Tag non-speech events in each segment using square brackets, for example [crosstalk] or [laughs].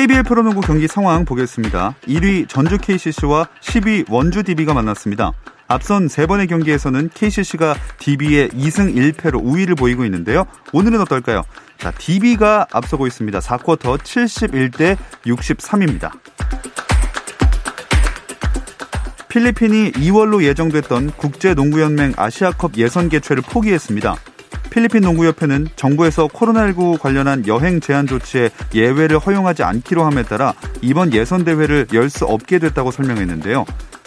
KBL 프로농구 경기 상황 보겠습니다. 1위 전주 KCC와 10위 원주 DB가 만났습니다. 앞선 세 번의 경기에서는 KCC가 DB의 2승 1패로 우위를 보이고 있는데요. 오늘은 어떨까요? 자, DB가 앞서고 있습니다. 4쿼터 71대 63입니다. 필리핀이 2월로 예정됐던 국제농구연맹 아시아컵 예선 개최를 포기했습니다. 필리핀 농구협회는 정부에서 코로나19 관련한 여행 제한 조치에 예외를 허용하지 않기로 함에 따라 이번 예선 대회를 열 수 없게 됐다고 설명했는데요.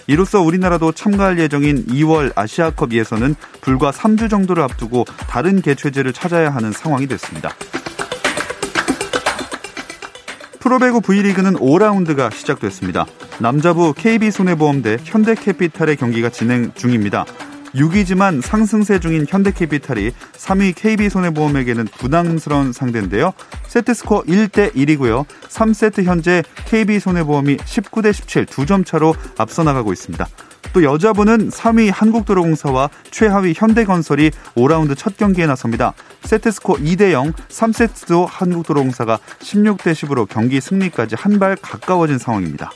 이로써 우리나라도 참가할 예정인 2월 아시아컵 예선은 불과 3주 정도를 앞두고 다른 개최지를 찾아야 하는 상황이 됐습니다. 프로배구 V리그는 5라운드가 시작됐습니다. 남자부 KB손해보험 대 현대캐피탈의 경기가 진행 중입니다. 6위지만 상승세 중인 현대캐피탈이 3위 KB손해보험에게는 부담스러운 상대인데요. 세트스코어 1대 1이고요. 3세트 현재 KB손해보험이 19대 17 두 점 차로 앞서 나가고 있습니다. 또 여자부는 3위 한국도로공사와 최하위 현대건설이 5라운드 첫 경기에 나섭니다. 세트스코어 2대 0, 3세트도 한국도로공사가 16대 10으로 경기 승리까지 한 발 가까워진 상황입니다.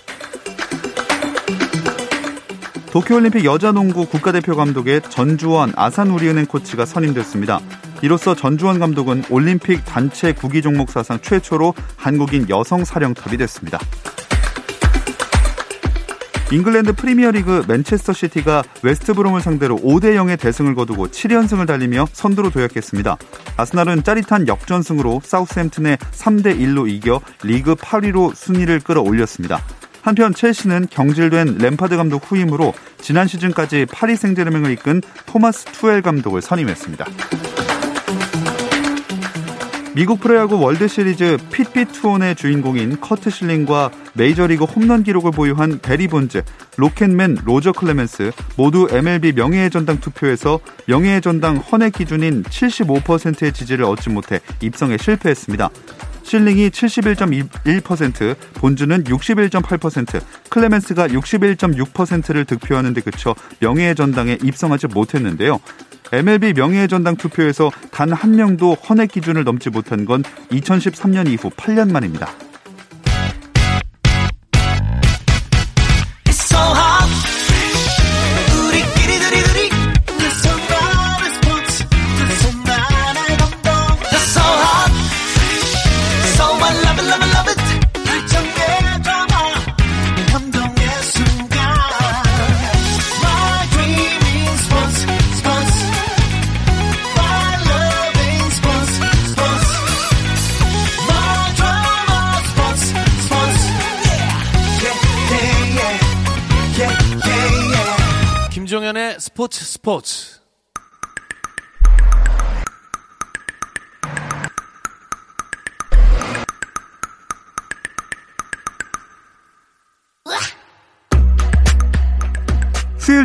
도쿄올림픽 여자농구 국가대표 감독에 전주원 아산우리은행 코치가 선임됐습니다. 이로써 전주원 감독은 올림픽 단체 구기 종목 사상 최초로 한국인 여성 사령탑이 됐습니다. 잉글랜드 프리미어리그 맨체스터 시티가 웨스트브롬을 상대로 5대 0의 대승을 거두고 7연승을 달리며 선두로 도약했습니다. 아스날은 짜릿한 역전승으로 사우스햄튼에 3대 1로 이겨 리그 8위로 순위를 끌어올렸습니다. 한편 첼시는 경질된 램파드 감독 후임으로 지난 시즌까지 파리 생제르맹을 이끈 토마스 투엘 감독을 선임했습니다. 미국 프로야구 월드시리즈 핏빛 투혼의 주인공인 커트 실링과 메이저리그 홈런 기록을 보유한 베리 본즈, 로켓맨 로저 클레멘스 모두 MLB 명예의 전당 투표에서 명예의 전당 헌액 기준인 75%의 지지를 얻지 못해 입성에 실패했습니다. 실링이 71.1%, 본즈는 61.8%, 클레멘스가 61.6%를 득표하는 데 그쳐 명예의 전당에 입성하지 못했는데요. MLB 명예의 전당 투표에서 단 한 명도 헌액 기준을 넘지 못한 건 2013년 이후 8년 만입니다. 김종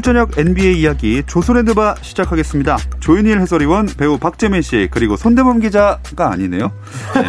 저녁 NBA 이야기 조선랜드바 시작하겠습니다. 조윤일 해설위원, 배우 박재민 씨, 그리고 손대범 기자가 아니네요. 네.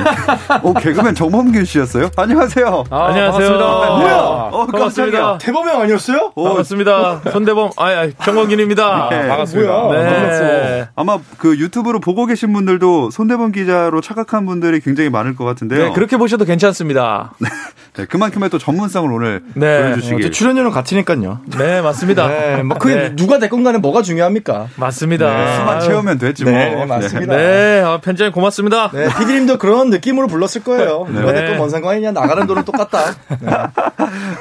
오, 개그맨 정범균 씨였어요? 안녕하세요. 아, 안녕하세요. 반갑습니다. 뭐야? 어, 깜짝이야. 대범 형 아니었어요? 오, 반갑습니다. 손대범, 아, 아 정범균입니다. 네. 반갑습니다. 뭐야? 네. 아마 그 유튜브로 보고 계신 분들도 손대범 기자로 착각한 분들이 굉장히 많을 것 같은데요. 네, 그렇게 보셔도 괜찮습니다. [laughs] 네, 그만큼의 또 전문성을 오늘 네. 보여주시길. 출연료는 같으니까요. 네, 맞습니다. 네, 뭐 그게 네. 누가 됐건 간에 뭐가 중요합니까? 맞습니다. 수만 채우면 됐지 뭐. 네, 맞습니다. 네, 아, 편장님 고맙습니다. 네, 피디님도 그런 느낌으로 불렀을 거예요. 누가 네. 됐건 뭔 상관이냐 나가는 돈은 똑같다. 네.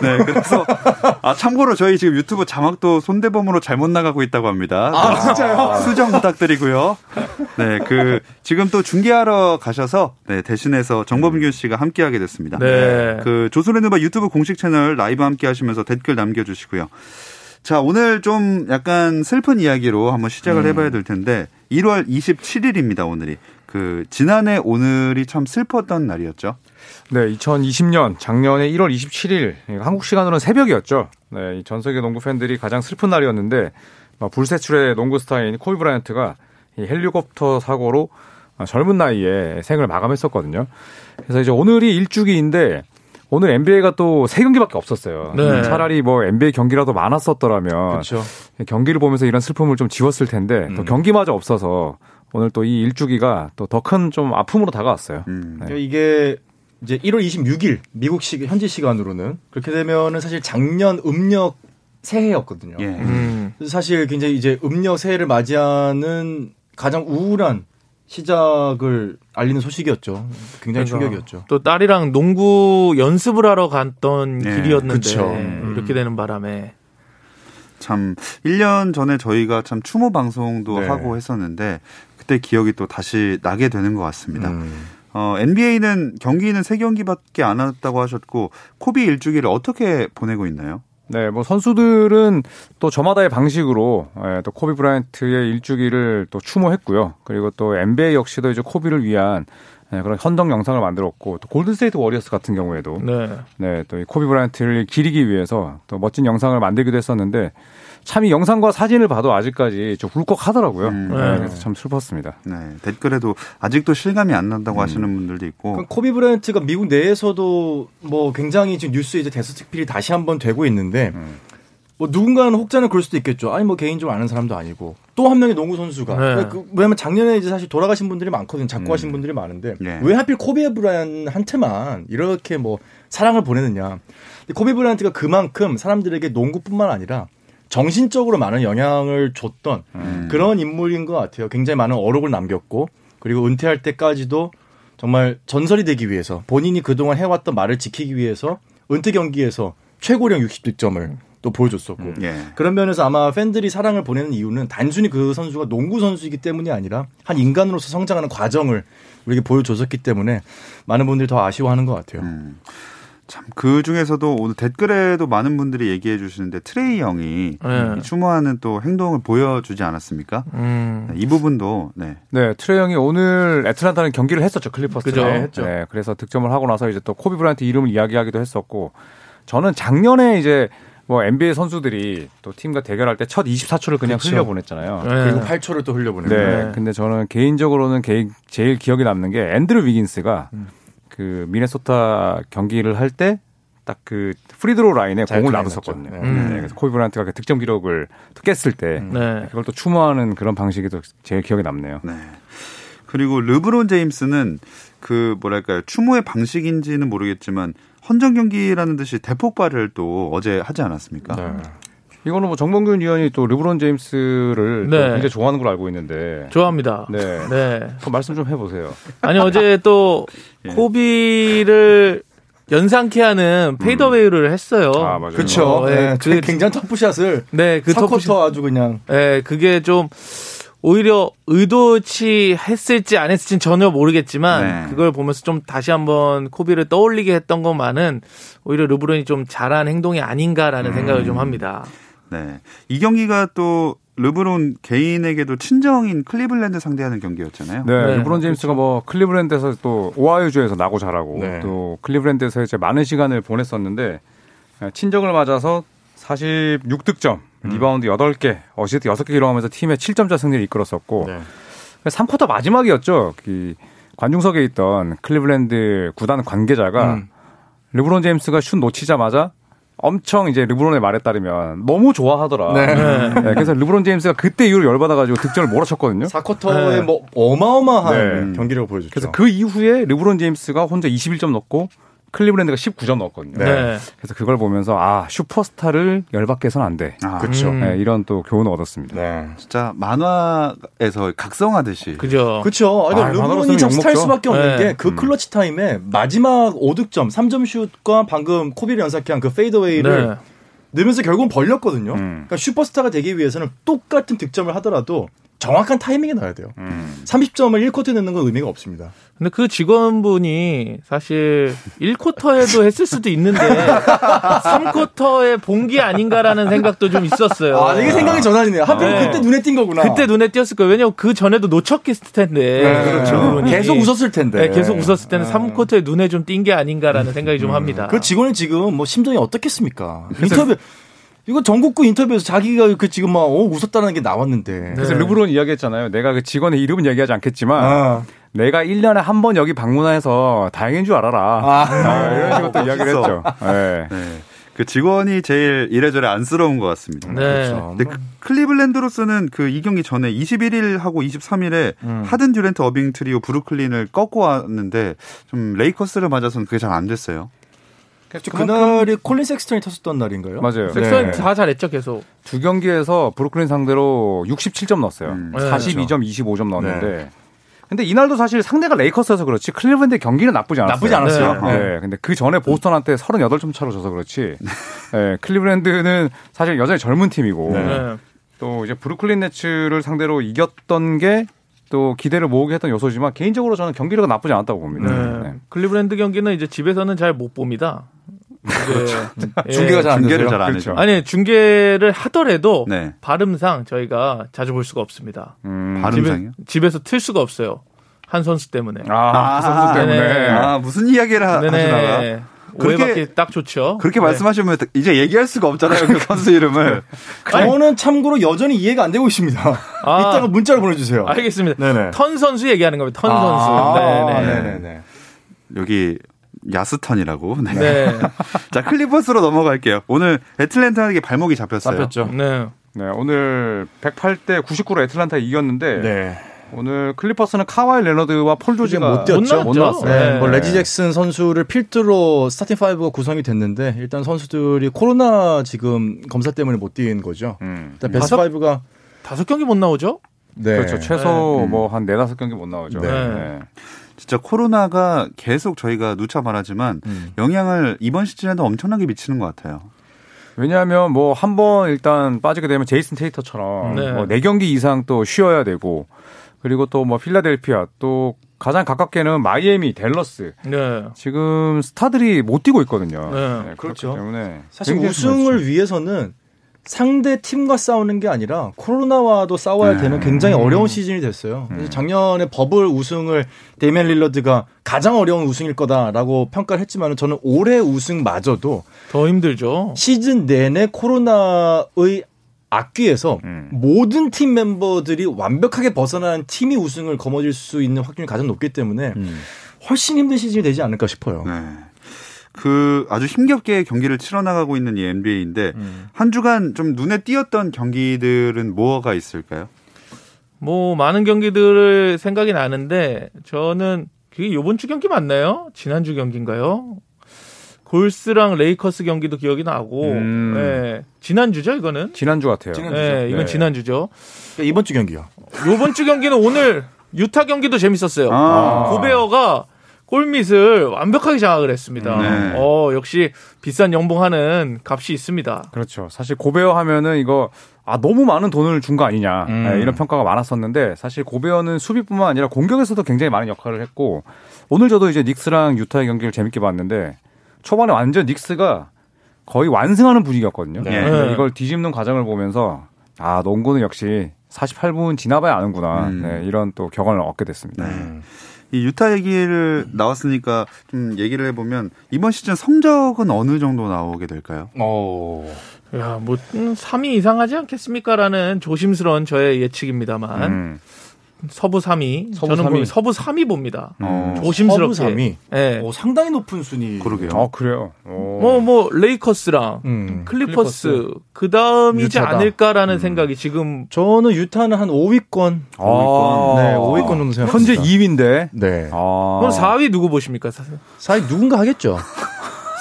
네, 그래서 아 참고로 저희 지금 유튜브 자막도 손대범으로 잘못 나가고 있다고 합니다. 아 진짜요? 수정 부탁드리고요. 네, 그 지금 또 중계하러 가셔서 네, 대신해서 정범균 씨가 함께하게 됐습니다. 네. 그 조선랜드바 유튜브 공식 채널 라이브 함께 하시면서 댓글 남겨주시고요. 자, 오늘 좀 약간 슬픈 이야기로 한번 시작을 해봐야 될 텐데 1월 27일입니다, 오늘이. 그 지난해 오늘이 참 슬펐던 날이었죠. 네, 2020년 작년에 1월 27일 한국 시간으로는 새벽이었죠. 네, 이전 세계 농구 팬들이 가장 슬픈 날이었는데 뭐 불세출의 농구 스타인 코비 브라이언트가 이 헬리콥터 사고로 젊은 나이에 생을 마감했었거든요. 그래서 이제 오늘이 일주기인데 오늘 NBA가 또 세 경기밖에 없었어요. 네. 차라리 뭐 NBA 경기라도 많았었더라면 그렇죠. 경기를 보면서 이런 슬픔을 좀 지웠을 텐데 또 음. 경기마저 없어서 오늘 또 이 일주기가 또 더 큰 좀 아픔으로 다가왔어요. 음. 네. 이게 이제 1월 26일 미국 시 현지 시간으로는 그렇게 되면은 사실 작년 음력 새해였거든요. 예. 음. 사실 굉장히 이제 음력 새해를 맞이하는 가장 우울한 시작을 알리는 소식이었죠. 굉장히 그러니까 충격이었죠. 또 딸이랑 농구 연습을 하러 갔던 네, 길이었는데 그쵸. 음, 이렇게 되는 바람에 참 1년 전에 저희가 참 추모 방송도 네. 하고 했었는데 그때 기억이 또 다시 나게 되는 것 같습니다. 음. 어, NBA는 경기는 세 경기밖에 안 왔다고 하셨고 코비 일주기를 어떻게 보내고 있나요? 네, 뭐 선수들은 또 저마다의 방식으로 예, 또 코비 브라이언트의 일주기를 또 추모했고요. 그리고 또 NBA 역시도 이제 코비를 위한 예, 그런 헌정 영상을 만들었고 또 골든스테이트 워리어스 같은 경우에도 네. 네, 또 이 코비 브라이언트를 기리기 위해서 또 멋진 영상을 만들기도 했었는데 참 이 영상과 사진을 봐도 아직까지 좀 울컥하더라고요. 음. 네, 네. 그래서 참 슬펐습니다. 네, 댓글에도 아직도 실감이 안 난다고 음. 하시는 분들도 있고. 코비 브라이언트가 미국 내에서도 뭐 굉장히 지금 뉴스에 이제 대서특필이 다시 한번 되고 있는데 음. 뭐 누군가는 혹자는 그럴 수도 있겠죠. 아니 뭐 개인적으로 아는 사람도 아니고 또 한 명의 농구 선수가 네. 그, 왜냐면 작년에 이제 사실 돌아가신 분들이 많거든요. 작고 하신 음. 분들이 많은데 네. 왜 하필 코비 브라이언트한테만 이렇게 뭐 사랑을 보내느냐. 코비 브라이언트가 그만큼 사람들에게 농구뿐만 아니라 정신적으로 많은 영향을 줬던 음. 그런 인물인 것 같아요. 굉장히 많은 어록을 남겼고 그리고 은퇴할 때까지도 정말 전설이 되기 위해서 본인이 그동안 해왔던 말을 지키기 위해서 은퇴 경기에서 최고령 60득점을 또 보여줬었고 예. 그런 면에서 아마 팬들이 사랑을 보내는 이유는 단순히 그 선수가 농구 선수이기 때문이 아니라 한 인간으로서 성장하는 과정을 우리에게 보여줬었기 때문에 많은 분들이 더 아쉬워하는 것 같아요. 음. 참, 그 중에서도 오늘 댓글에도 많은 분들이 얘기해 주시는데 트레이 영이 네. 이 추모하는 또 행동을 보여주지 않았습니까? 음. 이 부분도, 네. 네, 트레이 영이 오늘 애틀란타는 경기를 했었죠, 클리퍼스랑. 그죠. 네, 했죠. 네, 그래서 득점을 하고 나서 이제 또 코비 브라이언트 이름을 이야기하기도 했었고, 저는 작년에 이제 뭐 NBA 선수들이 또 팀과 대결할 때 첫 24초를 그냥 그쵸. 흘려보냈잖아요. 네. 그리고 8초를 또 흘려보내고 네, 네. 근데 저는 개인적으로는 개, 제일 기억에 남는 게 앤드루 위긴스가 음. 그 미네소타 경기를 할 때 딱 그 프리스로 라인에 잘 공을 클라이났죠. 놔뒀었거든요. 네. 음. 네, 그래서 코비 브라이언트가 그 득점 기록을 또 깼을 때 음. 네. 그걸 또 추모하는 그런 방식이 또 제일 기억에 남네요. 네. 그리고 르브론 제임스는 그 뭐랄까요 추모의 방식인지는 모르겠지만 헌정 경기라는 듯이 대폭발을 또 어제 하지 않았습니까? 네. 이거는 뭐 정범균 위원이 또 르브론 제임스를 네. 또 굉장히 좋아하는 걸로 알고 있는데. 좋아합니다. 네. 네. 그 말씀 좀 해보세요. 아니 어제 또 [laughs] 예. 코비를 연상케 하는 페이더웨이를 했어요. 아, 맞아요. 그렇죠. 어, 예, 네, 그- 굉장히 터프샷을 네, 그 터프 사쿼터 아주 그냥 예, 그게 좀 오히려 의도치 했을지 안 했을지는 전혀 모르겠지만 네. 그걸 보면서 좀 다시 한번 코비를 떠올리게 했던 것만은 오히려 르브론이 좀 잘한 행동이 아닌가라는 생각을 좀 합니다. 네. 이 경기가 또 르브론 개인에게도 친정인 클리블랜드 상대하는 경기였잖아요. 네, 네. 르브론 제임스가 뭐 클리브랜드에서 또 오하이오주에서 나고 자라고 네. 또 클리브랜드에서 이제 많은 시간을 보냈었는데 예, 친정을 맞아서 46득점, 리바운드 8개, 어시스트 6개 기록하면서 팀의 7점차 승리를 이끌었었고 네. 3쿼터 마지막이었죠. 이 관중석에 있던 클리브랜드 구단 관계자가 음. 르브론 제임스가 슛 놓치자마자 엄청 이제 르브론의 말에 따르면 너무 좋아하더라. 네. 네, 그래서 르브론 제임스가 그때 이후로 열받아가지고 득점을 몰아쳤거든요. 사쿼터에 네. 뭐 어마어마한 네. 경기력을 보여줬죠. 그래서 그 이후에 르브론 제임스가 혼자 21점 넣고 클리브랜드가 19점 넣었거든요. 네. 그래서 그걸 보면서 아 슈퍼스타를 열받게 해서는 안 돼. 아, 그렇죠. 음. 네, 이런 또 교훈을 얻었습니다. 네. 진짜 만화에서 각성하듯이. 그죠. 그렇죠. 아니, 아, 르브론이 참 스타일. 수밖에 없는 네. 게그 clutch time에 마지막 5득점, 3점 슛과 방금 코비를 연상케 한 그 fadeaway를 네. 넣으면서 결국은 벌렸거든요. 음. 그러니까 슈퍼스타가 되기 위해서는 똑같은 득점을 하더라도 정확한 타이밍에 넣어야 돼요. 음. 30점을 1쿼터에 넣는 건 의미가 없습니다. 근데 그 직원분이 사실 1쿼터에도 했을 수도 있는데 [laughs] 3쿼터에 본 게 아닌가라는 생각도 좀 있었어요. 아, 이게 생각이 전환이네요. 하필 네. 그때 눈에 띈 거구나. 그때 눈에 띄었을 거예요. 왜냐면 그 전에도 놓쳤겠을 텐데. 네, 그렇죠. 그분이. 계속 웃었을 텐데. 네, 계속 웃었을 때는 3쿼터에 눈에 좀 띈 게 아닌가라는 생각이 좀 합니다. 그 직원이 지금 뭐 심정이 어떻겠습니까? 인터뷰 이거 전국구 인터뷰에서 자기가 그 지금 막 어, 웃었다는 게 나왔는데. 그래서 네. 르브론 이야기했잖아요. 내가 그 직원의 이름은 얘기하지 않겠지만 아. 내가 1년에 한 번 여기 방문해서 다행인 줄 알아라. 아. 아, 이런 식으로 또 이야기를 했죠. 네. 네. 그 직원이 제일 이래저래 안쓰러운 것 같습니다. 네. 그렇죠. 근데 그 클리블랜드로서는 그 이 경기 전에 21일하고 23일에 음. 하든 듀렌트 어빙 트리오 브루클린을 꺾고 왔는데 좀 레이커스를 맞아서는 그게 잘 안 됐어요. 그날이 콜린 섹스턴이 탔었던 날인가요? 맞아요. 섹스는 네. 다 잘했죠, 계속. 두 경기에서 브루클린 상대로 67점 넣었어요. 음. 42점, 25점 넣었는데. 근데 이날도 사실 상대가 레이커스여서 그렇지 클리블랜드 경기는 나쁘지 않았어요. 나쁘지 않았어요. 네. 네. 근데 그 전에 보스턴한테 38점 차로 져서 그렇지. [laughs] 네, 클리블랜드는 사실 여전히 젊은 팀이고 네. 또 이제 브루클린 네츠를 상대로 이겼던 게 또 기대를 모으게 했던 요소지만 개인적으로 저는 경기력은 나쁘지 않았다고 봅니다. 네. 네. 클리브랜드 경기는 이제 집에서는 잘 못 봅니다. 이게, [laughs] 예. 중계가 잘 안 중계를? 잘안 그렇죠. 해죠. 아니 중계를 하더라도 네. 발음상 저희가 자주 볼 수가 없습니다. 음, 발음상이요? 집에, 서틀 수가 없어요. 한 선수 때문에. 아, 그 선수 때문에. 네네. 아, 무슨 이야기를 하, 하시다가 네네. 그렇게- 딱 좋죠. 그렇게 네. 말씀하시면 이제 얘기할 수가 없잖아요. 그 선수 이름을. [laughs] 저는 참고로 여전히 이해가 안 되고 있습니다. 아. 이따가 문자로 보내주세요. 알겠습니다. 네네. 턴 선수 얘기하는 겁니다. 턴 아, 선수. 네네. 네네네. 여기 야스턴이라고. 네. 네. [laughs] 자, 클리퍼스로 넘어갈게요. 오늘 애틀랜타에게 발목이 잡혔어요. 잡혔죠. 네. 네, 오늘 108대 99로 애틀란타 이겼는데 네. 오늘 클리퍼스는 카와이 레너드와 폴 조지가 못 뛰었죠. 못못 나왔어요. 네, 네. 뭐 레지 잭슨 선수를 필두로 starting 5가 구성이 됐는데 일단 선수들이 코로나 지금 검사 때문에 못뛴 거죠. 음. 일단 베스트 다섯- 5가 다섯 경기 못 나오죠? 네. 그렇죠. 최소 음. 뭐한 네다섯 경기 못 나오죠. 네. 네. 진짜 코로나가 계속 저희가 누차 말하지만 음. 영향을 이번 시즌에도 엄청나게 미치는 것 같아요. 왜냐하면 뭐 한 번 일단 빠지게 되면 제이슨 테이터처럼 네. 뭐 4경기 이상 또 쉬어야 되고 그리고 또 뭐 필라델피아 또 가장 가깝게는 마이애미, 댈러스 네. 지금 스타들이 못 뛰고 있거든요. 네, 그렇기 그렇죠. 때문에 사실 우승을. 위해서는 상대 팀과 싸우는 게 아니라 코로나와도 싸워야 네. 되는 굉장히 어려운 시즌이 됐어요. 그래서 작년에 버블 우승을 데미안 릴러드가 가장 어려운 우승일 거다라고 평가를 했지만 저는 올해 우승마저도 더 힘들죠. 시즌 내내 코로나의 악귀에서 음. 모든 팀 멤버들이 완벽하게 벗어난 팀이 우승을 거머쥘 수 있는 확률이 가장 높기 때문에 훨씬 힘든 시즌이 되지 않을까 싶어요. 네. 그 아주 힘겹게 경기를 치러나가고 있는 이 NBA인데 한 주간 좀 눈에 띄었던 경기들은 뭐가 있을까요? 뭐 많은 경기들을 생각이 나는데 저는 그게 요번 주 경기 맞나요? 지난주 경기인가요? 골스랑 레이커스 경기도 기억이 나고 음. 예. 지난주죠 이거는? 지난주 같아요. 지난주. 예, 이건 네. 지난주죠. 그러니까 이번 주 경기요. 요번 주 경기는 오늘 유타 경기도 재밌었어요. 아. 고베어가 골밑을 완벽하게 장악을 했습니다. 네. 어, 역시 비싼 연봉하는 값이 있습니다. 그렇죠. 사실 고베어 하면은 이거 아 너무 많은 돈을 준 거 아니냐 음. 네, 이런 평가가 많았었는데 사실 고베어는 수비뿐만 아니라 공격에서도 굉장히 많은 역할을 했고 오늘 저도 이제 닉스랑 유타의 경기를 재밌게 봤는데 초반에 완전 닉스가 거의 완승하는 분위기였거든요. 네. 근데 이걸 뒤집는 과정을 보면서 아 농구는 역시 48분 지나봐야 아는구나 음. 네, 이런 또 격언을 얻게 됐습니다. 이 유타 얘기를 나왔으니까 좀 얘기를 해보면 이번 시즌 성적은 어느 정도 나오게 될까요? 오. 야, 뭐 음, 3위 이상 하지 않겠습니까 라는 조심스러운 저의 예측입니다만 음. 서부 3위. 서부 저는 3위. 보면 서부 3위 봅니다. 어, 조심스럽게. 서부 3위. 예. 오, 상당히 높은 순위. 그러게요. 어 그래요. 오. 뭐, 뭐, 레이커스랑 음. 클리퍼스, 그 다음이지 유타다. 않을까라는 생각이 지금 저는 유타는 한 5위권. 아. 네, 5위권 정도 생각합니다. 현재 2위인데. 네. 아. 그럼 4위 누구 보십니까? 사실 누군가 하겠죠. [laughs]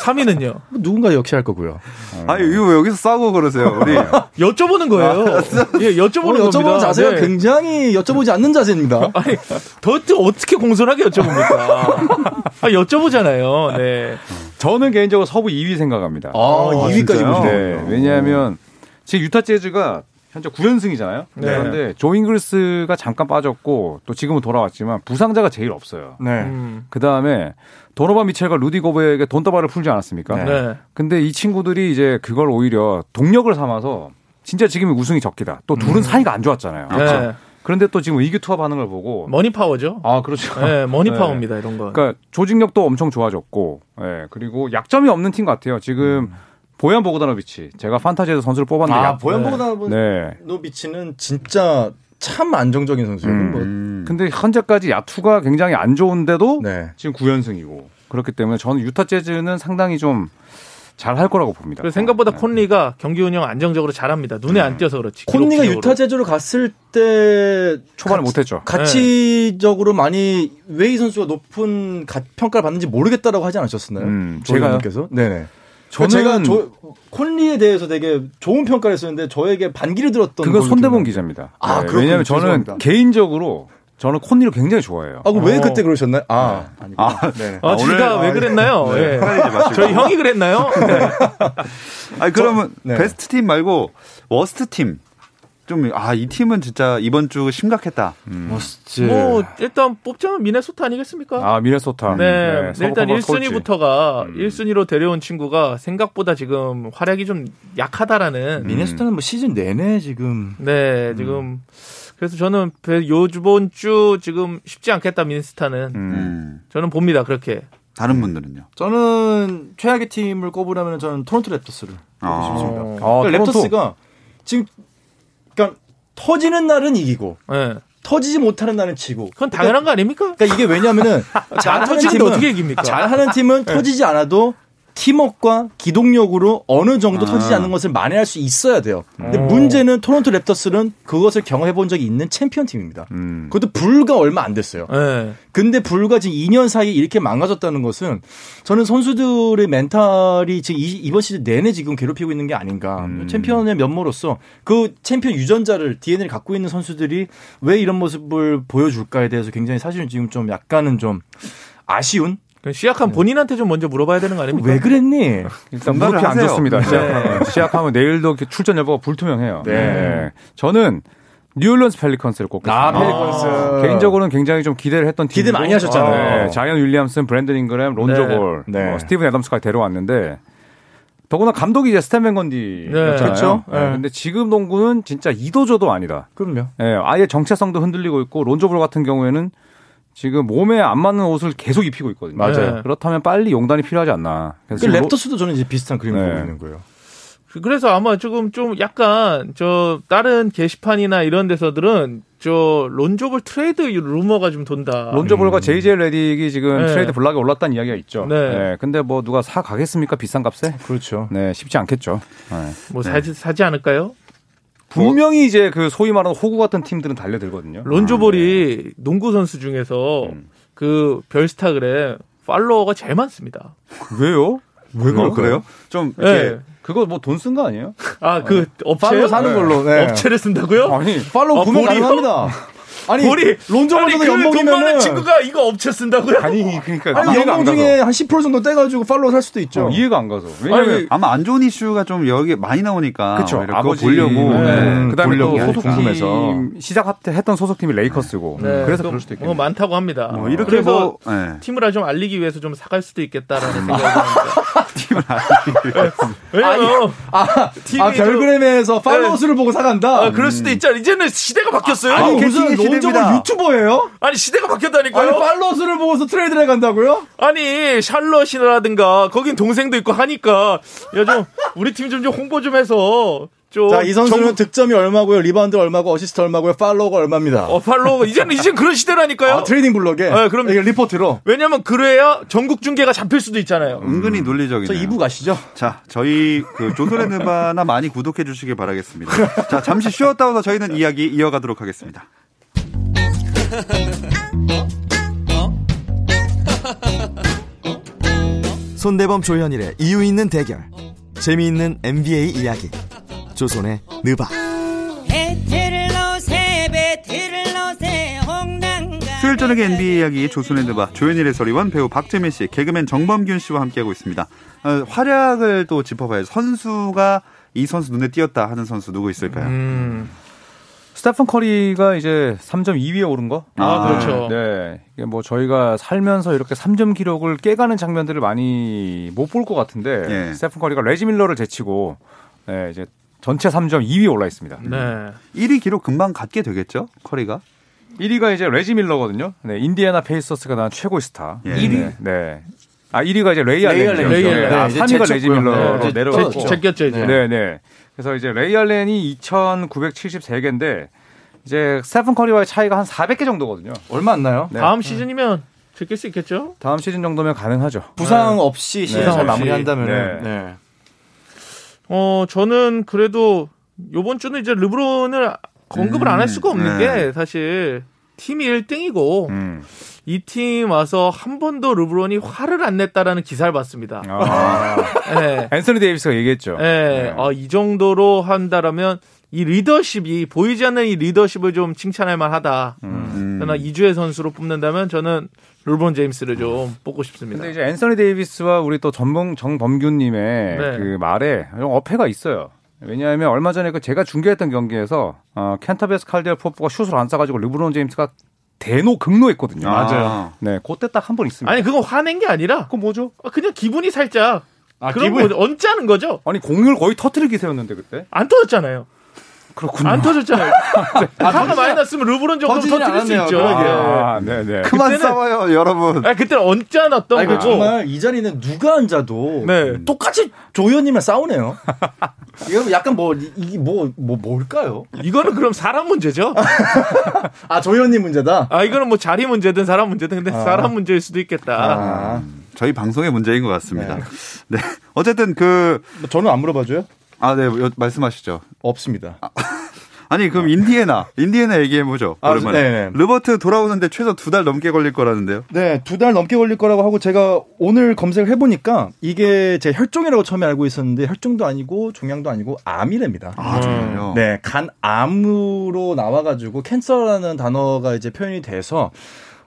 3위는요? 뭐 누군가 역시 할 거고요. 아니 이거 왜 여기서 싸우고 그러세요? 우리 [laughs] 여쭤보는 거예요. 예, 여쭤보는 오늘 겁니다. 여쭤보는 자세가 네. 굉장히 여쭤보지 않는 자세입니다. [laughs] 아니, 더 어떻게 공손하게 여쭤봅니까? [laughs] 아, 여쭤보잖아요. 네. 저는 개인적으로 서부 2위 생각합니다. 아, 2위까지 진짜요? 보시네요. 네, 왜냐하면 지금 유타 재즈가 현재 9연승이잖아요. 네. 그런데 조 잉글스가 잠깐 빠졌고 또 지금은 돌아왔지만 부상자가 제일 없어요. 네. 음. 그 다음에 도노반 미첼과 루디 고베에게 돈다발을 풀지 않았습니까? 네. 네. 근데 이 친구들이 이제 그걸 오히려 동력을 삼아서 진짜 지금 우승이 적기다. 또 둘은 사이가 안 좋았잖아요. 네. 그런데 또 지금 투하 반응을 보고 money power죠. 아 그렇죠. 네, money [laughs] 네. power입니다, 이런 거. 그러니까 조직력도 엄청 좋아졌고, 예, 그리고 약점이 없는 팀 같아요. 지금 보얀 보그다노비치, 제가 판타지에서 선수를 뽑았는데, 아 약- 보현보다 네. 노비치는 진짜 참 안정적인 선수예요. 음. 뭐, 음. 근데 현재까지 야투가 굉장히 안 좋은데도 네. 지금 9연승이고 그렇기 때문에 저는 유타 재즈는 상당히 좀 잘 할 거라고 봅니다. 생각보다 네. 콘리가 경기 운영 안정적으로 잘합니다. 눈에 안 띄어서 그렇지. 콘니가 기록적으로. 유타 제주로 갔을 때 초반에 못했죠. 가치적으로 많이 왜이 선수가 높은 가- 평가를 받는지 모르겠다라고 하지 않으셨나요? 음, 제가 제가요? 께서 네네. 저는 제가 조- 콘리에 대해서 되게 좋은 평가를 했었는데 저에게 반기를 들었던 그건 손대본. 기자입니다. 아, 네, 그렇군요. 왜냐하면 저는 죄송합니다. 개인적으로 저는 콘리를 굉장히 좋아해요. 아, 그럼 왜 어. 그때 그러셨나요? 아, 아니구나. 네. 아, 아, 제가 왜 아, 그랬나요? 네, 예. 마시고. 저희 형이 그랬나요? 네. [laughs] 아니 그러면 네. 베스트 팀 말고 worst 팀. 좀 아 이 팀은 진짜 이번 주 심각했다. 멋지. 뭐 일단 뽑자면 미네소타 아니겠습니까? 아 미네소타. 네, 네, 일단 서브커버 솔지. 1순위부터가 음. 1순위로 데려온 친구가 생각보다 지금 활약이 좀 약하다라는 미네소타는 뭐 시즌 내내 지금 네, 지금 그래서 저는 배- 요번 주 지금 쉽지 않겠다 미네소타는 음. 음. 저는 봅니다 그렇게. 다른 분들은요. 저는 최악의 팀을 꼽으라면 저는 토론토 랩터스를 아. 꼽고 싶습니다. 어, 아, 그러니까 토론토. 랩터스가 지금 그러니까 터지는 날은 이기고 네. 터지지 못하는 날은 지고. 그건 당연한 거 아닙니까? 그러니까 이게 왜냐면은 [laughs] 안 잘하는 팀은 어떻게 이깁니까? 잘하는 팀은 [laughs] 터지지 않아도 팀워크와 기동력으로 어느 정도 아. 터지지 않는 것을 만회할 수 있어야 돼요. 근데 어. 문제는 토론토 랩터스는 그것을 경험해 본 적이 있는 챔피언 팀입니다. 음. 그것도 불과 얼마 안 됐어요. 네. 근데 불과 지금 2년 사이에 이렇게 망가졌다는 것은 저는 선수들의 멘탈이 지금 이- 이번 시즌 내내 지금 괴롭히고 있는 게 아닌가. 음. 챔피언의 면모로서 그 챔피언 유전자를 DNA를 갖고 있는 선수들이 왜 이런 모습을 보여줄까에 대해서 굉장히 사실은 지금 좀 약간은 좀 아쉬운? 그럼 시아캄 본인한테 좀 먼저 물어봐야 되는 거 아닙니까? 왜 그랬니? 일단 무릎이 안. 좋습니다. 네. 시아캄은. 시아캄은 내일도 출전 여부가 불투명해요. 네. 저는 뉴올리언스 펠리컨스를 꼽겠습니다. 아, 펠리컨스. 개인적으로는 굉장히 좀 기대를 했던 팀. 기대 많이 하셨잖아요. 네, 자이언 윌리엄슨, 브랜든 잉그램, 론조 네. 볼, 네. 뭐 스티븐 애덤스까지 데려왔는데 더구나 감독이 이제 스탠 밴 건디였잖아요. 네. 그렇죠. 네, 네. 근데 지금 농구는 진짜 이도저도 아니다. 그럼요. 예, 아예 정체성도 흔들리고 있고 론조볼 같은 경우에는 지금 몸에 안 맞는 옷을 계속 입히고 있거든요. 맞아요. 네. 그렇다면 빨리 용단이 필요하지 않나. 그 지금 로- 랩터스도 저는 이제 비슷한 그림을 네. 보고 있는 거예요. 그래서 아마 조금 좀 약간 저 다른 게시판이나 이런 데서들은 저 론조볼 트레이드 루머가 좀 돈다. 론조볼과 제이제 레딕이 지금 네. trade block에 올랐다는 이야기가 있죠. 네. 근데 뭐 누가 사 가겠습니까? 비싼 값에? 그렇죠. 네, 쉽지 않겠죠. 네. 뭐 사지, 사지 않을까요? 분명히 이제 그 소위 말하는 호구 같은 팀들은 달려들거든요. 론조볼이 농구 선수 중에서 음. 그 별스타그램 팔로워가 제일 많습니다. 왜요? 왜 그래요? 그래요? 좀 네. 그거 뭐 돈 쓴 거 아니에요? 아, 그 업체 팔로 사는 걸로. 네. 업체를 쓴다고요? 아니, 팔로우 아, 구매? 가능합니다. [laughs] 아니 아니, 그돈 많은 연봉이면은 친구가 이거 업체 쓴다고요? 아니 그러니까 아니 이해가 안 연봉. 중에 한 10% 정도 떼가지고 팔로우 살 수도 있죠. 어, 이해가 안 가서. 왜냐면 아니, 아마 안 좋은 이슈가 좀 여기 많이 나오니까 그쵸. 그거 보려고 네. 네. 그다음에 또 보려고 소속팀 궁금해서. 시작했던 소속팀이 레이커스고 네, 그래서 또 그럴 수도 뭐 있겠네요. 많다고 합니다. 뭐 이렇게 그래서 뭐 네. 팀을 좀 알리기 위해서 좀 사갈 수도 있겠다라는 생각이 듭니다. [laughs] 팀을 알리기 위해서. 왜냐면 아, 팀이 아 좀- 별그램에서 팔로우 수를 보고 사간다. 아, 그럴 수도 있잖아. 이제는 시대가 바뀌었어요. 아니 아니, 무슨 마케팅 시대입니다. 유튜버예요? 시대가 아니 바뀌었다니까요. 팔로우 수를 보고서 트레이드를 해간다고요? 아니 샬럿이라든가 거긴 동생도 있고 하니까 야 좀 우리 팀 좀 좀 홍보 좀 해서 좀 자 이 선수는 전국- 득점이 얼마고요, 리바운드 얼마고, 어시스트 얼마고요, 팔로우가 얼마입니다. 어 팔로우 이제는 이젠 그런 시대라니까요. 아, trading block에 네, 그럼- 이게 리포트로. 왜냐면 그래야 전국 중계가 잡힐 수도 있잖아요. 은근히 논리적이네요. 저 2부 가시죠. 자, 저희 그 조선의 느바나 많이 구독해 주시길 바라겠습니다. 자, 잠시 쉬었다 와서 저희는 이야기 이어가도록 하겠습니다. 손대범 조현일의 이유 있는 대결 재미있는 NBA 이야기 조선의 느바 수요일 저녁의 NBA 이야기 조선의 느바 조현일 해설위원 배우 박재민 씨, 개그맨 정범균 씨와 함께하고 있습니다. 어, 활약을 또 짚어봐야죠. 선수가 이 선수 눈에 띄었다 하는 선수 누구 있을까요? 음. 스테픈 커리가 이제 3점 2위에 오른 거? 아, 그렇죠. 네. 이게 뭐 저희가 살면서 이렇게 3점 기록을 깨가는 장면들을 많이 못 볼 것 같은데 예. 스테픈 커리가 레지 밀러를 제치고 네, 이제 전체 3점 2위에 올라 있습니다. 네. 1위 기록 금방 갖게 되겠죠? 커리가? 1위가 이제 레지 밀러거든요. 네, 인디애나 페이서스가 난 최고의 스타. 예. 1위? 네. 아, 1위가 이제 레이 레이 알렌이죠. 알렌. 네. 아, 이제 3위가 레지. 밀러로 네. 제- 제꼈죠 이제. 네, 네. 그래서 이제 레이 알렌이 2,973개인데 이제 스테픈 커리와의 차이가 한 400개 정도거든요. 얼마 안 나요? 네. 다음 시즌이면 제낄 수 있겠죠? 다음 시즌 정도면 가능하죠. 부상 없이 시즌을 없이. 마무리한다면 네. 네. 어, 저는 그래도 요번 주는 이제 르브론을 언급을 안할 수가 없는 네. 게 사실 팀이 1등이고 음. 이 팀 와서 한 번도 르브론이 화를 안 냈다라는 기사를 봤습니다. 아. [laughs] 네. 앤서니 데이비스가 얘기했죠. 네. 어, 이 정도로 한다라면 이 리더십이 보이지 않는 이 리더십을 좀 칭찬할 만하다. 음. 그러나 이주의 선수로 뽑는다면 저는 르브론 제임스를 좀 뽑고 싶습니다. 근데 이제 앤서니 데이비스와 우리 또 전범 정범규님의 네. 그 말에 좀 어폐가 있어요. 왜냐하면 얼마 전에 그 제가 중계했던 경기에서 어, 켄타베스 칼디얼 포프가 슛을 안 쏴가지고 르브론 제임스가 대노 극노했거든요. 맞아요. 네, 그때 딱 한 번 있습니다. 아니 그건 화낸 게 아니라 그건 뭐죠? 그냥 기분이 살짝 아, 그런 기분- 거 언짢은 거죠. 아니 공을 거의 터트릴 기세였는데 그때. 안 터졌잖아요. 그렇군요. 안 터졌잖아요. 화가 많이 났으면 르브론 정도 터뜨릴 수. 있죠. 아, 네, 네. 그만 싸워요, 여러분. 아 그때는 언짢았던 아니, 그 거고. 정말 이 자리는 누가 앉아도 네. 똑같이 조현님이랑 싸우네요. 이거 약간 뭐 이게 뭐 뭐 뭘까요? 이거는 그럼 사람 문제죠. 아 조현님 문제다. 아 이거는 뭐 자리 문제든 사람 문제든 근데 사람 문제일 수도 있겠다. 아, 저희 방송의 문제인 것 같습니다. 네. 어쨌든 그, 저는 안 물어봐줘요? 아, 네, 여- 말씀하시죠. 없습니다. [laughs] 아니, 그럼 인디애나, 인디애나 얘기해보죠. 아, 오랜만에. 네, 네. 르버트 돌아오는데 최소 두 달 넘게 걸릴 거라는데요. 네, 두 달 넘게 걸릴 거라고 하고 제가 오늘 검색을 해보니까 이게 제 혈종이라고 처음에 알고 있었는데 혈종도 아니고 종양도 아니고 암이랍니다. 아, 정말요? 네, 간암으로 나와가지고 cancer라는 단어가 이제 표현이 돼서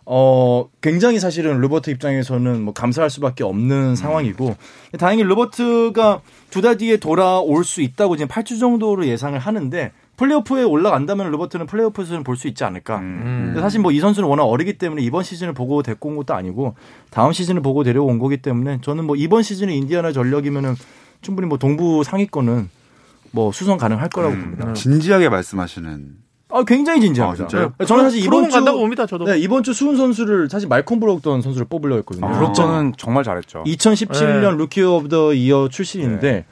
어 굉장히 사실은 르버트 입장에서는 뭐 감사할 수밖에 없는 상황이고 다행히 르버트가 두 달 뒤에 돌아올 수 있다고 지금 8주 정도로 예상을 하는데 플레이오프에 올라간다면 르버트는 플레이오프에서는 볼 수 있지 않을까. 음. 근데 사실 뭐 이 선수는 워낙 어리기 때문에 이번 시즌을 보고 데리고 온 것도 아니고 다음 시즌을 보고 데려온 거기 때문에 저는 뭐 이번 시즌에 인디아나 전력이면은 충분히 뭐 동부 상위권은 뭐 수성 가능할 거라고 봅니다. 진지하게 말씀하시는. 아 굉장히 진지합니다. 아, 진짜요? 저는 사실 이번 주 간다고 봅니다. 저도. 네, 이번 주 수훈 선수를 사실 말콤 브록던 선수를 뽑으려 했거든요. 아, 브록던은 정말 잘했죠. 2017년 네. Rookie of the Year 출신인데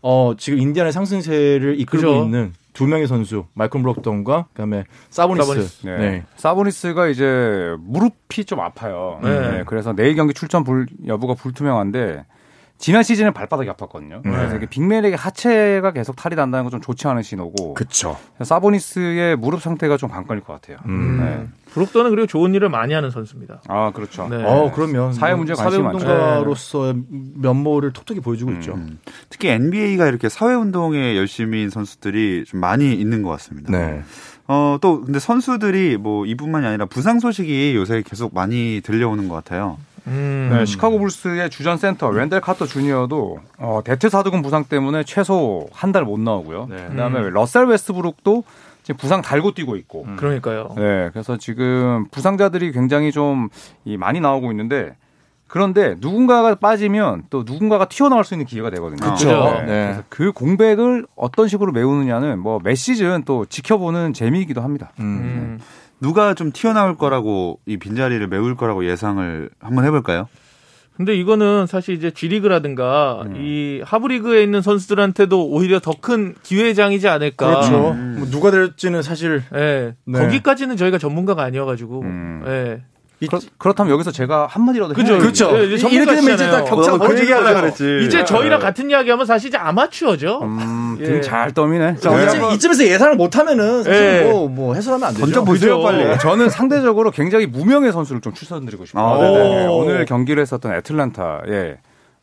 어 지금 인디안의 상승세를 이끌고 그죠. 있는 두 명의 선수 말콤 브록던과 그다음에 사보니스. 사보니스. 네. 네. 사보니스가 이제 무릎이 좀 아파요. 네. 네, 그래서 내일 경기 출전 불, 여부가 불투명한데 지난 시즌에 발바닥이 아팠거든요. 그래서 이게 빅맨에게 하체가 계속 탈이 난다는 건 좀 좋지 않은 신호고 그쵸. 사보니스의 무릎 상태가 좀 관건일 것 같아요. 음. 네. 브록도는 그리고 좋은 일을 많이 하는 선수입니다. 아 그렇죠. 네. 어 그러면 사회 문제에 관심이 많죠. 사회운동가로서의 면모를 톡톡히 보여주고 있죠. 음. 특히 NBA가 이렇게 사회운동에 열심인 선수들이 좀 많이 있는 것 같습니다. 네. 어, 또, 근데 선수들이 뭐 이뿐만이 아니라 부상 소식이 요새 계속 많이 들려오는 것 같아요. 음. 네, 시카고 불스의 주전 센터 웬델 카터 주니어도 어, 대퇴 사두근 부상 때문에 최소 한 달 못 나오고요. 네. 그다음에 러셀 웨스브룩도 지금 부상 달고 뛰고 있고. 그러니까요. 네, 그래서 지금 부상자들이 굉장히 좀 이, 많이 나오고 있는데 그런데 누군가가 빠지면 또 누군가가 튀어나올 수 있는 기회가 되거든요. 그쵸. 네. 네. 그래서 그 공백을 어떤 식으로 메우느냐는 뭐 매 시즌 또 지켜보는 재미이기도 합니다. 음. 음. 누가 좀 튀어나올 거라고 이 빈자리를 메울 거라고 예상을 한번 해볼까요? 근데 이거는 사실 이제 G리그라든가 음. 이 하브리그에 있는 선수들한테도 오히려 더 큰 기회장이지 않을까. 그렇죠. 음. 뭐 누가 될지는 사실 예. 네. 거기까지는 저희가 전문가가 아니어가지고. 음. 예. 그렇다면 여기서 제가 한마디라도 그죠. 그렇죠. 예, 이제 이렇게 되면 이제 딱 얘기하려고 거죠. 그랬지. 이제 저희랑 같은 이야기하면 사실 이제 아마추어죠. 음, 예. 등을 떠미네. 자, 이쯤, 이쯤에서 예상을 못하면은 사실 예. 뭐, 뭐 해설하면 안 되죠. 던져 보세요, 그죠. 빨리. 저는 상대적으로 굉장히 무명의 선수를 좀 추천드리고 싶어요. 아, 네네. 오. 오늘 경기를 했었던 애틀란타에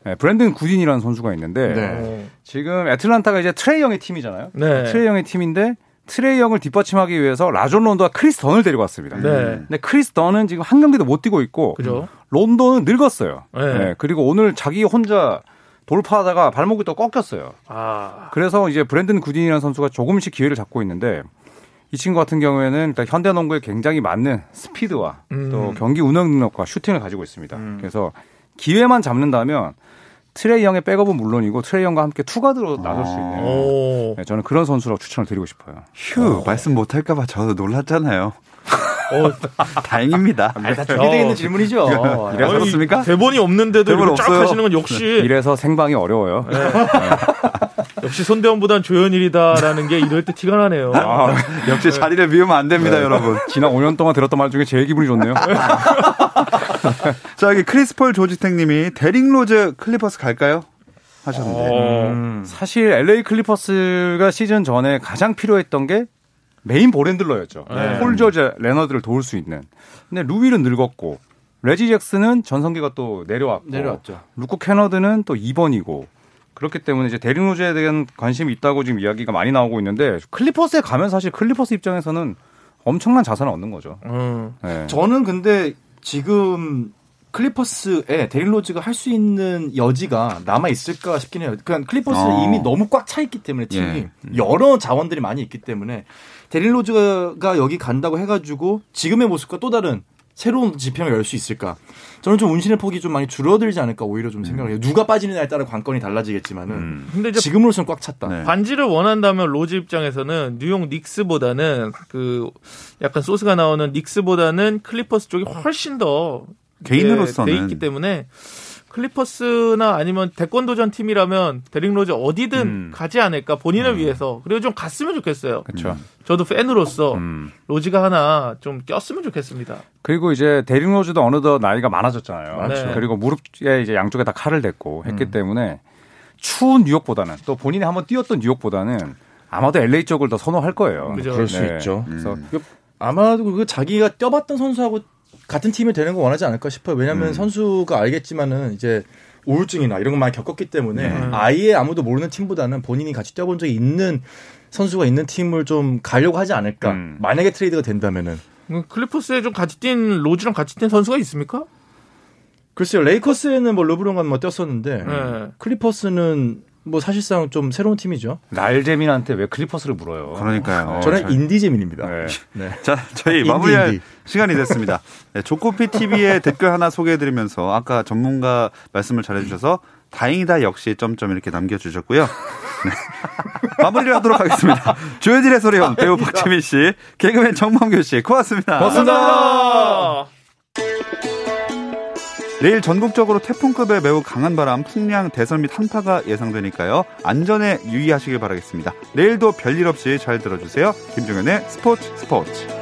예, 브랜든 굿윈이라는 선수가 있는데 네. 어. 지금 애틀란타가 이제 트레이 영의 팀이잖아요. 네. 트레이 영의 팀인데 트레이 영을 뒷받침하기 위해서 라존 론도와 크리스 던을 데리고 왔습니다. 네. 근데 크리스 던은 지금 한 경기도 못 뛰고 있고 그죠. 론도는 늙었어요. 네. 네, 그리고 오늘 자기 혼자 돌파하다가 발목이 또 꺾였어요. 아, 그래서 이제 브랜든 굿윈이라는 선수가 조금씩 기회를 잡고 있는데 이 친구 같은 경우에는 일단 현대농구에 굉장히 맞는 스피드와 음. 또 경기 운영 능력과 슈팅을 가지고 있습니다. 음. 그래서 기회만 잡는다면 트레이 영의 백업은 물론이고 트레이 영과 함께 투가드로 나설 수 있는 오. 네, 저는 그런 선수라고 추천을 드리고 싶어요. 휴 말씀 못할까봐 저도 놀랐잖아요. 어, [laughs] 다행입니다. 아니, 다 준비되어 있는 질문이죠. 이래서 아니, 그렇습니까? 대본이 없는데도 대본 이렇게 쫙. 하시는 건 역시 [laughs] 이래서 생방이 어려워요. [laughs] 역시 손대범보단 조현일이다라는 게 이럴 때 티가 나네요. 아, 역시 자리를 비우면 안 됩니다, 여러분. 지난 5년 동안 들었던 말 중에 제일 기분이 좋네요. [laughs] 자, 여기 크리스폴 조지택님이 데릭 로즈 클리퍼스 갈까요? 하셨는데. 어, 사실 LA 클리퍼스가 시즌 전에 가장 필요했던 게 메인 ball handler였죠. 네. 폴 조지 레너드를 도울 수 있는. 근데 루윌은 늙었고 레지 잭슨은 전성기가 또 내려왔고 내려왔죠. 루크 캐너드는 또 2번이고 그렇기 때문에 이제 데릭 로즈에 대한 관심이 있다고 지금 이야기가 많이 나오고 있는데 클리퍼스에 가면 사실 클리퍼스 입장에서는 엄청난 자산을 얻는 거죠. 음. 네. 저는 근데 지금 클리퍼스에 데릭 로즈가 할 수 있는 여지가 남아 있을까 싶긴 해요. 그냥 클리퍼스는 어. 이미 너무 꽉 차 있기 때문에 팀이 예. 여러 자원들이 많이 있기 때문에 데릭 로즈가 여기 간다고 해가지고 지금의 모습과 또 다른 새로운 지평을 열 수 있을까? 저는 좀 운신의 폭이 좀 많이 줄어들지 않을까 오히려 좀 생각을 해요. 누가 빠지느냐에 따라 관건이 달라지겠지만은 음. 근데 이제 지금으로서는 꽉 찼다. 네. 반지를 원한다면 로즈 입장에서는 뉴욕 닉스보다는 그 약간 소스가 나오는 닉스보다는 클리퍼스 쪽이 훨씬 더 개인으로서는. 돼 있기 때문에 클리퍼스나 아니면 대권 도전 팀이라면 데릭 로즈 어디든 음. 가지 않을까 본인을 위해서 그리고 좀 갔으면 좋겠어요. 그렇죠. 저도 팬으로서 음. 로즈가 하나 좀 꼈으면 좋겠습니다. 그리고 이제 데릭 로즈도 어느덧 나이가 많아졌잖아요. 많죠. 그리고 무릎에 이제 양쪽에 다 칼을 댔고 했기 음. 때문에 추운 뉴욕보다는 또 본인이 한번 뛰었던 뉴욕보다는 아마도 LA 쪽을 더 선호할 거예요. 그죠. 그럴 수 네. 있죠. 그래서 음. 아마도 그 자기가 뛰어봤던 선수하고 같은 팀이 되는 거 원하지 않을까 싶어요. 왜냐하면 음. 선수가 알겠지만은 이제 우울증이나 이런 거 많이 겪었기 때문에 네. 아예 아무도 모르는 팀보다는 본인이 같이 뛰어본 적이 있는 선수가 있는 팀을 좀 가려고 하지 않을까. 음. 만약에 트레이드가 된다면은. 음, 클리퍼스에 좀 같이 뛴 로즈랑 같이 뛴 선수가 있습니까? 글쎄요, 레이커스에는 뭐 르브론과 뭐 뛰었었는데 네. 클리퍼스는 뭐 사실상 좀 새로운 팀이죠. 날재민한테 왜 클리퍼스를 물어요? 그러니까요. 저는 잘- 인디제민입니다. 네. 네. [laughs] 자, 저희 인디, 마무리할 인디. 시간이 됐습니다. 네, 조코피 TV의 [laughs] 댓글 하나 소개해드리면서 아까 전문가 말씀을 잘해주셔서 다행이다 역시 점점 이렇게 남겨주셨고요. 네. [laughs] 마무리를 하도록 하겠습니다. 조현일의 소리원 배우 박재민 씨, 개그맨 정범규 씨, 고맙습니다. 감사합니다. 내일 전국적으로 태풍급의 매우 강한 바람, 풍량, 대설 및 한파가 예상되니까요. 안전에 유의하시길 바라겠습니다. 내일도 별일 없이 잘 들어주세요. 김종현의 스포츠 스포츠.